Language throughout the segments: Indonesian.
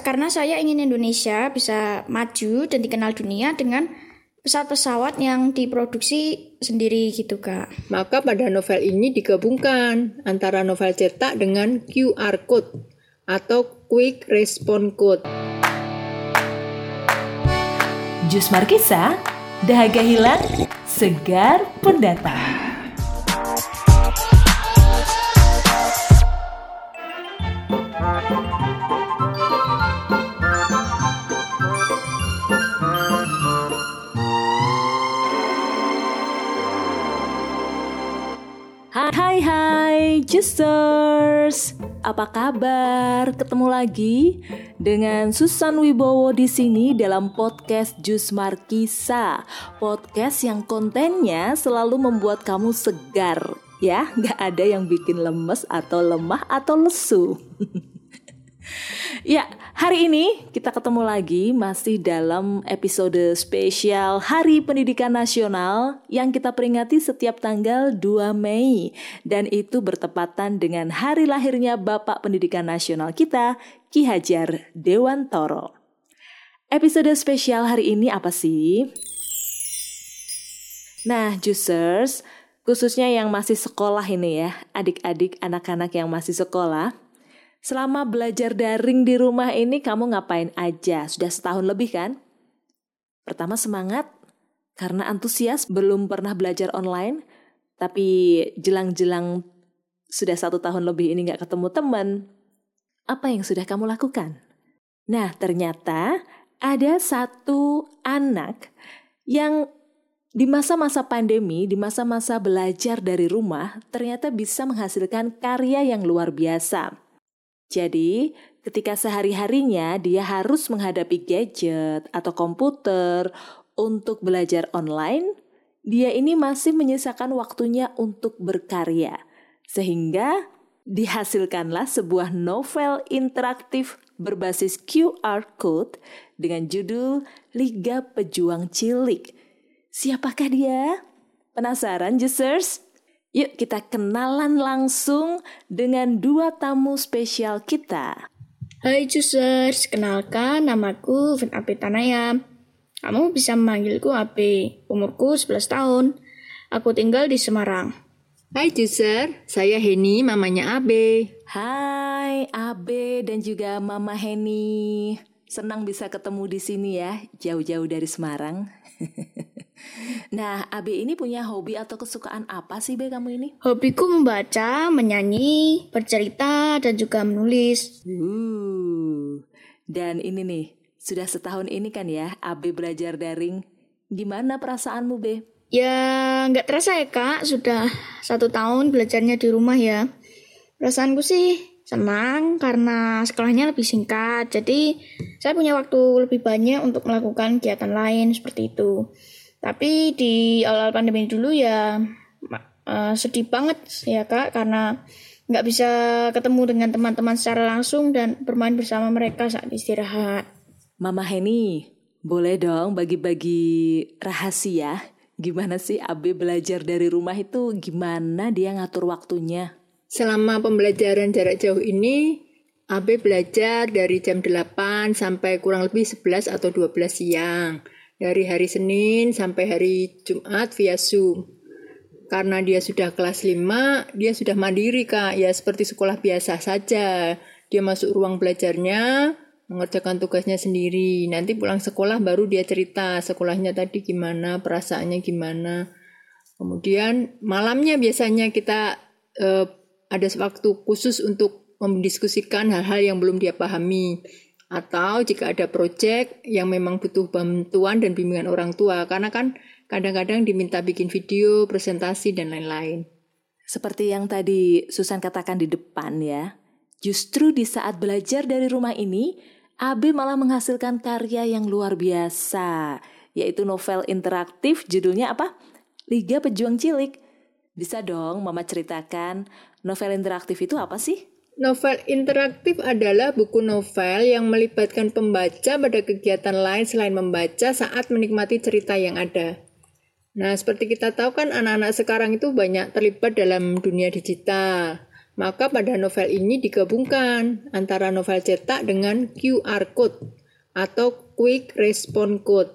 karena saya ingin Indonesia bisa maju dan dikenal dunia dengan pesawat-pesawat yang diproduksi sendiri gitu kak. Maka pada novel ini digabungkan antara novel cetak dengan QR code atau Quick Response Code. Jus Markisa, dahaga hilang, segar pendatang. Hai apa kabar? Ketemu lagi dengan Susan Wibowo di sini dalam podcast Jus Markisa, podcast yang kontennya selalu membuat kamu segar, ya, nggak ada yang bikin lemes atau lemah atau lesu. Ya, hari ini kita ketemu lagi masih dalam episode spesial Hari Pendidikan Nasional yang kita peringati setiap tanggal 2 Mei dan itu bertepatan dengan hari lahirnya Bapak Pendidikan Nasional kita, Ki Hajar Dewantoro. Episode spesial hari ini apa sih? Nah, juicers, khususnya yang masih sekolah ini ya, adik-adik anak-anak yang masih sekolah, Selama belajar daring di rumah ini kamu ngapain aja? Sudah setahun lebih kan? Pertama semangat karena antusias belum pernah belajar online, tapi jelang-jelang sudah satu tahun lebih ini nggak ketemu teman. Apa yang sudah kamu lakukan? Nah ternyata ada satu anak yang di masa-masa pandemi, di masa-masa belajar dari rumah, ternyata bisa menghasilkan karya yang luar biasa. Jadi, ketika sehari-harinya dia harus menghadapi gadget atau komputer untuk belajar online, dia ini masih menyisakan waktunya untuk berkarya. Sehingga dihasilkanlah sebuah novel interaktif berbasis QR code dengan judul Liga Pejuang Cilik. Siapakah dia? Penasaran, Juicers? Yuk kita kenalan langsung dengan dua tamu spesial kita. Hai Jusers, kenalkan namaku Vin Ape Tanayam. Kamu bisa memanggilku Ape, umurku 11 tahun. Aku tinggal di Semarang. Hai Juser, saya Heni, mamanya Abe. Hai Abe dan juga Mama Heni. Senang bisa ketemu di sini ya, jauh-jauh dari Semarang. Nah, Abi ini punya hobi atau kesukaan apa sih, Be, kamu ini? Hobiku membaca, menyanyi, bercerita, dan juga menulis. Uh, dan ini nih, sudah setahun ini kan ya, Abi belajar daring. Gimana perasaanmu, Be? Ya, nggak terasa ya, Kak. Sudah satu tahun belajarnya di rumah ya. Perasaanku sih senang karena sekolahnya lebih singkat. Jadi, saya punya waktu lebih banyak untuk melakukan kegiatan lain seperti itu. Tapi di awal pandemi dulu ya uh, sedih banget ya kak karena nggak bisa ketemu dengan teman-teman secara langsung dan bermain bersama mereka saat istirahat. Mama Heni, boleh dong bagi-bagi rahasia gimana sih Abe belajar dari rumah itu gimana dia ngatur waktunya? Selama pembelajaran jarak jauh ini, Abe belajar dari jam 8 sampai kurang lebih 11 atau 12 siang dari hari Senin sampai hari Jumat via Zoom. Karena dia sudah kelas 5, dia sudah mandiri Kak, ya seperti sekolah biasa saja. Dia masuk ruang belajarnya, mengerjakan tugasnya sendiri. Nanti pulang sekolah baru dia cerita sekolahnya tadi gimana, perasaannya gimana. Kemudian malamnya biasanya kita uh, ada waktu khusus untuk mendiskusikan hal-hal yang belum dia pahami atau jika ada proyek yang memang butuh bantuan dan bimbingan orang tua karena kan kadang-kadang diminta bikin video, presentasi dan lain-lain. Seperti yang tadi Susan katakan di depan ya, justru di saat belajar dari rumah ini, Abe malah menghasilkan karya yang luar biasa, yaitu novel interaktif judulnya apa? Liga Pejuang Cilik. Bisa dong Mama ceritakan novel interaktif itu apa sih? Novel interaktif adalah buku novel yang melibatkan pembaca pada kegiatan lain selain membaca saat menikmati cerita yang ada. Nah, seperti kita tahu kan anak-anak sekarang itu banyak terlibat dalam dunia digital. Maka pada novel ini digabungkan antara novel cetak dengan QR code atau quick response code.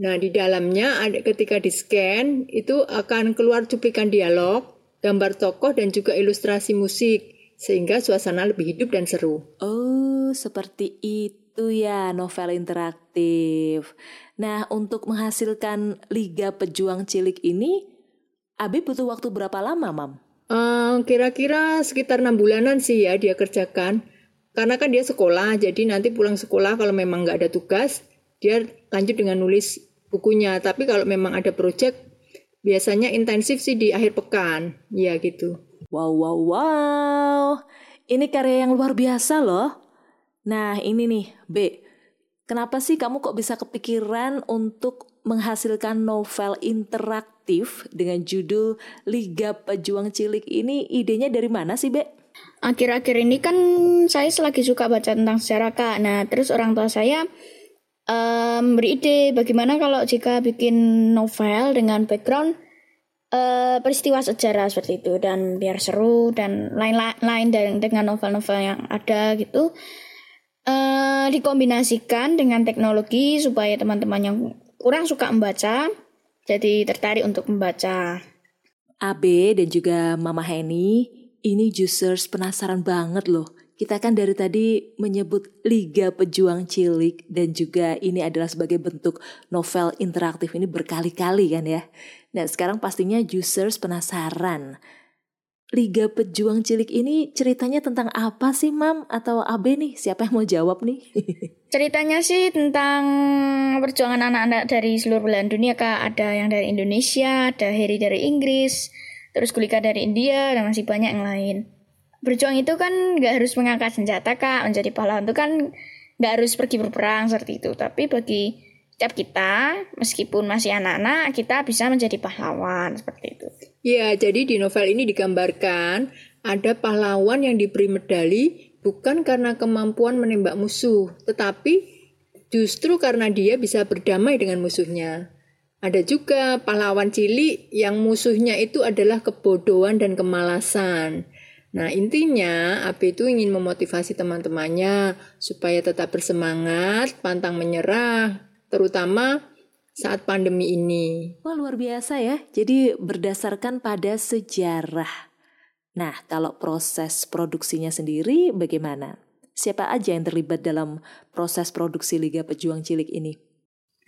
Nah, di dalamnya ada ketika di-scan itu akan keluar cuplikan dialog, gambar tokoh dan juga ilustrasi musik sehingga suasana lebih hidup dan seru. Oh, seperti itu ya novel interaktif. Nah, untuk menghasilkan Liga Pejuang Cilik ini, Abi butuh waktu berapa lama, Mam? Uh, kira-kira sekitar enam bulanan sih ya dia kerjakan. Karena kan dia sekolah, jadi nanti pulang sekolah kalau memang nggak ada tugas, dia lanjut dengan nulis bukunya. Tapi kalau memang ada project, biasanya intensif sih di akhir pekan, ya gitu. Wow, wow, wow. Ini karya yang luar biasa loh. Nah, ini nih, B. Kenapa sih kamu kok bisa kepikiran untuk menghasilkan novel interaktif dengan judul Liga Pejuang Cilik ini? Idenya dari mana sih, Be? Akhir-akhir ini kan saya selagi suka baca tentang sejarah, Kak. Nah, terus orang tua saya um, beri ide bagaimana kalau jika bikin novel dengan background uh, peristiwa sejarah seperti itu dan biar seru dan lain-lain dengan novel-novel yang ada gitu uh, dikombinasikan dengan teknologi supaya teman-teman yang kurang suka membaca jadi tertarik untuk membaca. AB dan juga Mama Henny, ini Juicers penasaran banget loh. Kita kan dari tadi menyebut Liga Pejuang Cilik dan juga ini adalah sebagai bentuk novel interaktif ini berkali-kali kan ya. Nah sekarang pastinya Juicers penasaran Liga Pejuang Cilik ini ceritanya tentang apa sih, Mam? Atau Abe nih? Siapa yang mau jawab nih? Ceritanya sih tentang perjuangan anak-anak dari seluruh belahan dunia, Kak. Ada yang dari Indonesia, ada Harry dari Inggris, terus Gulika dari India, dan masih banyak yang lain. Berjuang itu kan nggak harus mengangkat senjata, Kak. Menjadi pahlawan itu kan nggak harus pergi berperang seperti itu. Tapi bagi setiap kita, meskipun masih anak-anak, kita bisa menjadi pahlawan seperti itu. Ya, jadi di novel ini digambarkan ada pahlawan yang diberi medali bukan karena kemampuan menembak musuh, tetapi justru karena dia bisa berdamai dengan musuhnya. Ada juga pahlawan cilik yang musuhnya itu adalah kebodohan dan kemalasan. Nah, intinya AP itu ingin memotivasi teman-temannya supaya tetap bersemangat, pantang menyerah, terutama saat pandemi ini. Wah luar biasa ya, jadi berdasarkan pada sejarah. Nah kalau proses produksinya sendiri bagaimana? Siapa aja yang terlibat dalam proses produksi Liga Pejuang Cilik ini?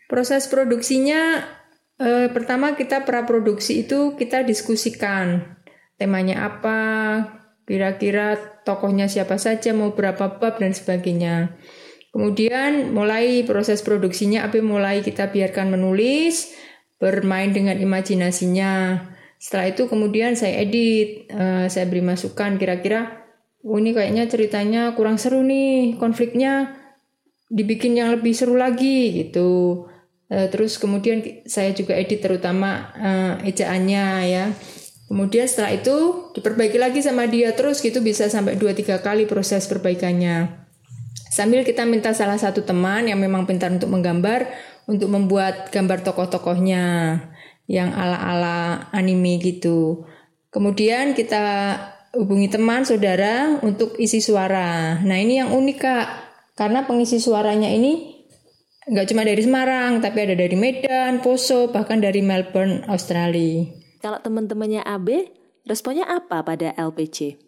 Proses produksinya eh, pertama kita praproduksi itu kita diskusikan temanya apa, kira-kira tokohnya siapa saja, mau berapa bab dan sebagainya. Kemudian mulai proses produksinya Api mulai kita biarkan menulis, bermain dengan imajinasinya. Setelah itu kemudian saya edit, uh, saya beri masukan kira-kira oh ini kayaknya ceritanya kurang seru nih, konfliknya dibikin yang lebih seru lagi gitu. Uh, terus kemudian saya juga edit terutama uh, ejaannya ya. Kemudian setelah itu diperbaiki lagi sama dia terus gitu bisa sampai 2-3 kali proses perbaikannya. Sambil kita minta salah satu teman yang memang pintar untuk menggambar untuk membuat gambar tokoh-tokohnya yang ala-ala anime gitu. Kemudian kita hubungi teman saudara untuk isi suara. Nah ini yang unik kak, karena pengisi suaranya ini nggak cuma dari Semarang, tapi ada dari Medan, Poso, bahkan dari Melbourne, Australia. Kalau teman-temannya AB, responnya apa pada LPC?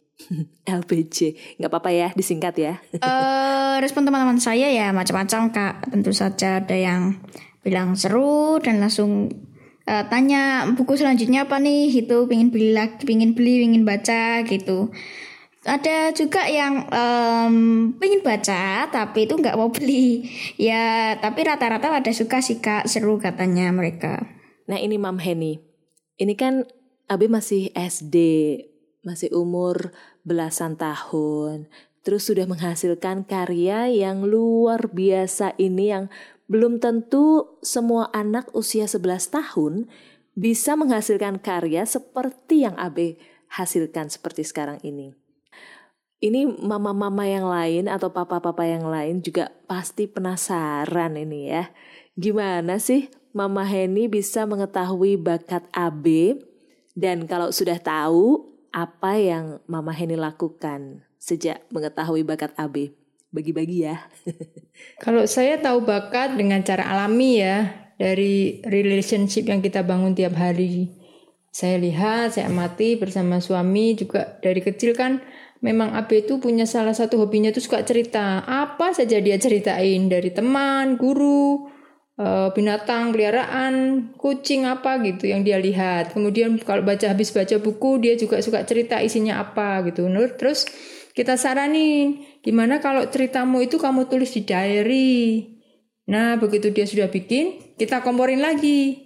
LPG, nggak apa-apa ya, disingkat ya. uh, respon teman-teman saya ya macam-macam kak. Tentu saja ada yang bilang seru dan langsung uh, tanya buku selanjutnya apa nih itu pingin beli lagi, pingin beli, pingin baca gitu. Ada juga yang um, pengen baca tapi itu nggak mau beli. Ya tapi rata-rata ada suka sih kak seru katanya mereka. Nah ini Mam Henny, ini kan Abi masih SD, masih umur belasan tahun, terus sudah menghasilkan karya yang luar biasa ini yang belum tentu semua anak usia 11 tahun bisa menghasilkan karya seperti yang Abe hasilkan seperti sekarang ini. Ini mama-mama yang lain atau papa-papa yang lain juga pasti penasaran ini ya. Gimana sih Mama Henny bisa mengetahui bakat Abe dan kalau sudah tahu apa yang Mama Heni lakukan sejak mengetahui bakat AB? Bagi-bagi ya. Kalau saya tahu bakat dengan cara alami ya, dari relationship yang kita bangun tiap hari. Saya lihat, saya amati bersama suami juga dari kecil kan memang AB itu punya salah satu hobinya itu suka cerita. Apa saja dia ceritain dari teman, guru, binatang peliharaan, kucing apa gitu yang dia lihat. Kemudian kalau baca habis baca buku dia juga suka cerita isinya apa gitu. Terus kita saranin, gimana kalau ceritamu itu kamu tulis di diary. Nah, begitu dia sudah bikin, kita komporin lagi.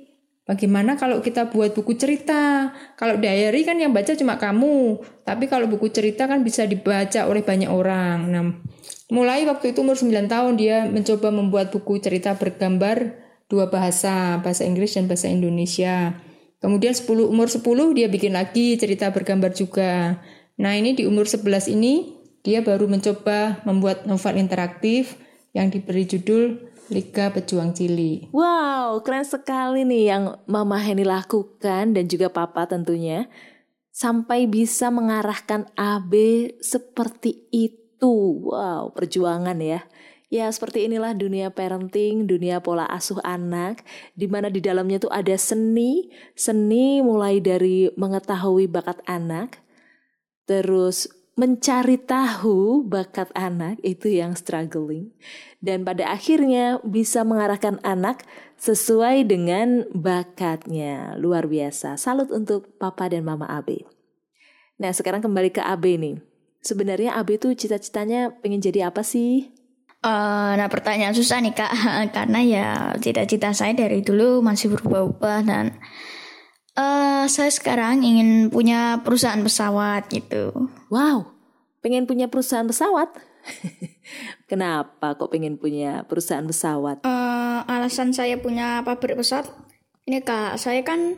Bagaimana kalau kita buat buku cerita? Kalau diary kan yang baca cuma kamu, tapi kalau buku cerita kan bisa dibaca oleh banyak orang. Nah, mulai waktu itu umur 9 tahun dia mencoba membuat buku cerita bergambar dua bahasa, bahasa Inggris dan bahasa Indonesia. Kemudian 10 umur 10 dia bikin lagi cerita bergambar juga. Nah, ini di umur 11 ini dia baru mencoba membuat novel interaktif yang diberi judul Liga Pejuang Cili. Wow, keren sekali nih yang Mama Heni lakukan dan juga Papa tentunya. Sampai bisa mengarahkan AB seperti itu. Wow, perjuangan ya. Ya seperti inilah dunia parenting, dunia pola asuh anak, di mana di dalamnya tuh ada seni, seni mulai dari mengetahui bakat anak, terus mencari tahu bakat anak itu yang struggling dan pada akhirnya bisa mengarahkan anak sesuai dengan bakatnya. Luar biasa. Salut untuk papa dan mama AB. Nah, sekarang kembali ke AB nih. Sebenarnya AB itu cita-citanya pengen jadi apa sih? Uh, nah pertanyaan susah nih kak karena ya cita-cita saya dari dulu masih berubah-ubah dan Uh, saya sekarang ingin punya perusahaan pesawat gitu. Wow, pengen punya perusahaan pesawat? Kenapa kok pengen punya perusahaan pesawat? Uh, alasan saya punya pabrik pesawat, ini kak, saya kan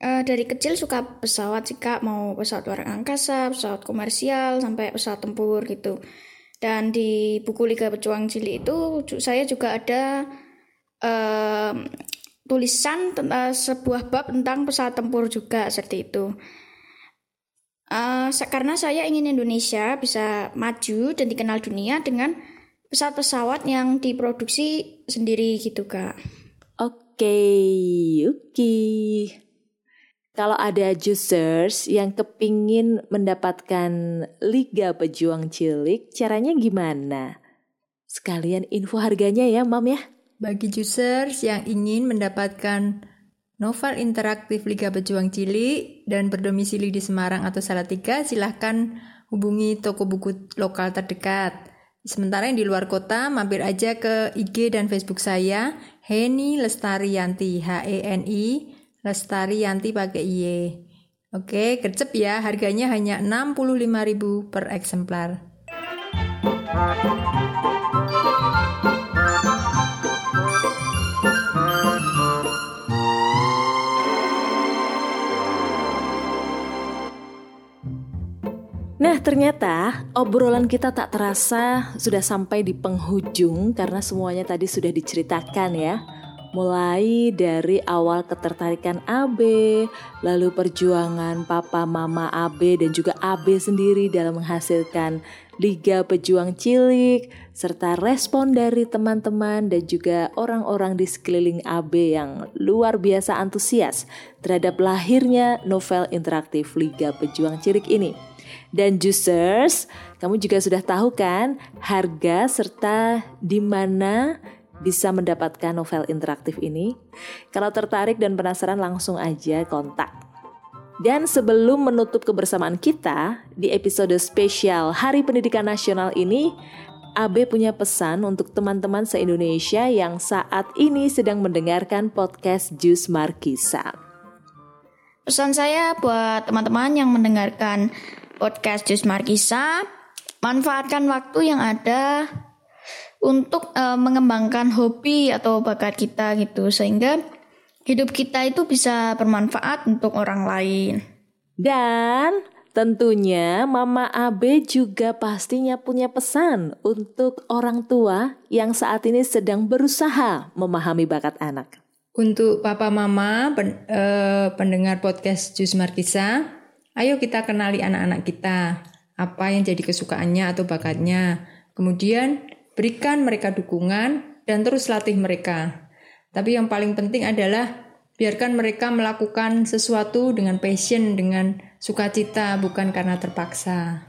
uh, dari kecil suka pesawat sih kak, mau pesawat luar angkasa, pesawat komersial, sampai pesawat tempur gitu. Dan di buku Liga Pejuang Cili itu saya juga ada uh, tulisan tentang sebuah bab tentang pesawat tempur juga seperti itu. Uh, karena saya ingin Indonesia bisa maju dan dikenal dunia dengan pesawat-pesawat yang diproduksi sendiri gitu kak. Oke, okay, oke. Okay. Kalau ada juicers yang kepingin mendapatkan Liga Pejuang Cilik, caranya gimana? Sekalian info harganya ya, Mam ya. Bagi users yang ingin mendapatkan novel interaktif Liga Pejuang Cili dan berdomisili di Semarang atau Salatiga, silahkan hubungi toko buku lokal terdekat. Sementara yang di luar kota, mampir aja ke IG dan Facebook saya, Heni Lestari Yanti, H-E-N-I, Lestari Yanti pakai Y. Oke, gercep ya, harganya hanya 65.000 per eksemplar. Nah, ternyata obrolan kita tak terasa sudah sampai di penghujung karena semuanya tadi sudah diceritakan ya. Mulai dari awal ketertarikan AB, lalu perjuangan papa mama AB dan juga AB sendiri dalam menghasilkan Liga Pejuang Cilik, serta respon dari teman-teman dan juga orang-orang di sekeliling AB yang luar biasa antusias terhadap lahirnya novel interaktif Liga Pejuang Cilik ini. Dan juicers, kamu juga sudah tahu kan harga serta di mana bisa mendapatkan novel interaktif ini? Kalau tertarik dan penasaran langsung aja kontak. Dan sebelum menutup kebersamaan kita di episode spesial Hari Pendidikan Nasional ini, AB punya pesan untuk teman-teman se-Indonesia yang saat ini sedang mendengarkan podcast Jus Markisa. Pesan saya buat teman-teman yang mendengarkan podcast Jus Markisa. Manfaatkan waktu yang ada untuk uh, mengembangkan hobi atau bakat kita gitu sehingga hidup kita itu bisa bermanfaat untuk orang lain. Dan tentunya Mama Abe juga pastinya punya pesan untuk orang tua yang saat ini sedang berusaha memahami bakat anak. Untuk papa mama pen, uh, pendengar podcast Jus Markisa, Ayo kita kenali anak-anak kita, apa yang jadi kesukaannya atau bakatnya. Kemudian berikan mereka dukungan dan terus latih mereka. Tapi yang paling penting adalah biarkan mereka melakukan sesuatu dengan passion, dengan sukacita, bukan karena terpaksa.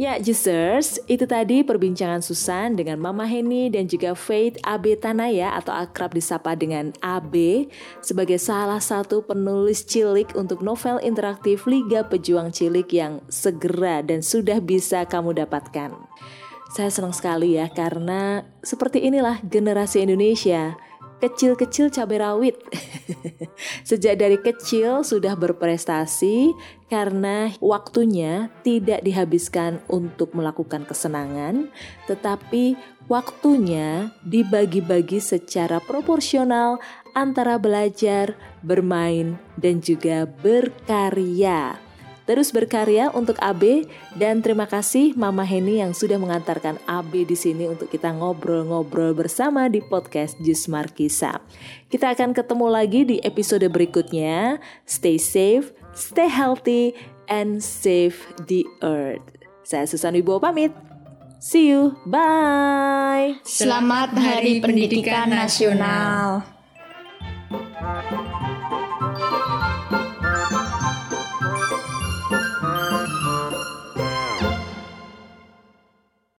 Ya, Juicers, itu tadi perbincangan Susan dengan Mama Henny dan juga Faith AB Tanaya atau akrab disapa dengan AB sebagai salah satu penulis cilik untuk novel interaktif Liga Pejuang Cilik yang segera dan sudah bisa kamu dapatkan. Saya senang sekali ya karena seperti inilah generasi Indonesia kecil-kecil cabai rawit. Sejak dari kecil sudah berprestasi karena waktunya tidak dihabiskan untuk melakukan kesenangan, tetapi waktunya dibagi-bagi secara proporsional antara belajar, bermain, dan juga berkarya Terus berkarya untuk AB dan terima kasih Mama Heni yang sudah mengantarkan AB di sini untuk kita ngobrol-ngobrol bersama di podcast Jus Markisa. Kita akan ketemu lagi di episode berikutnya. Stay safe, stay healthy, and save the earth. Saya Susan Wibowo pamit. See you. Bye. Selamat Hari Pendidikan Nasional.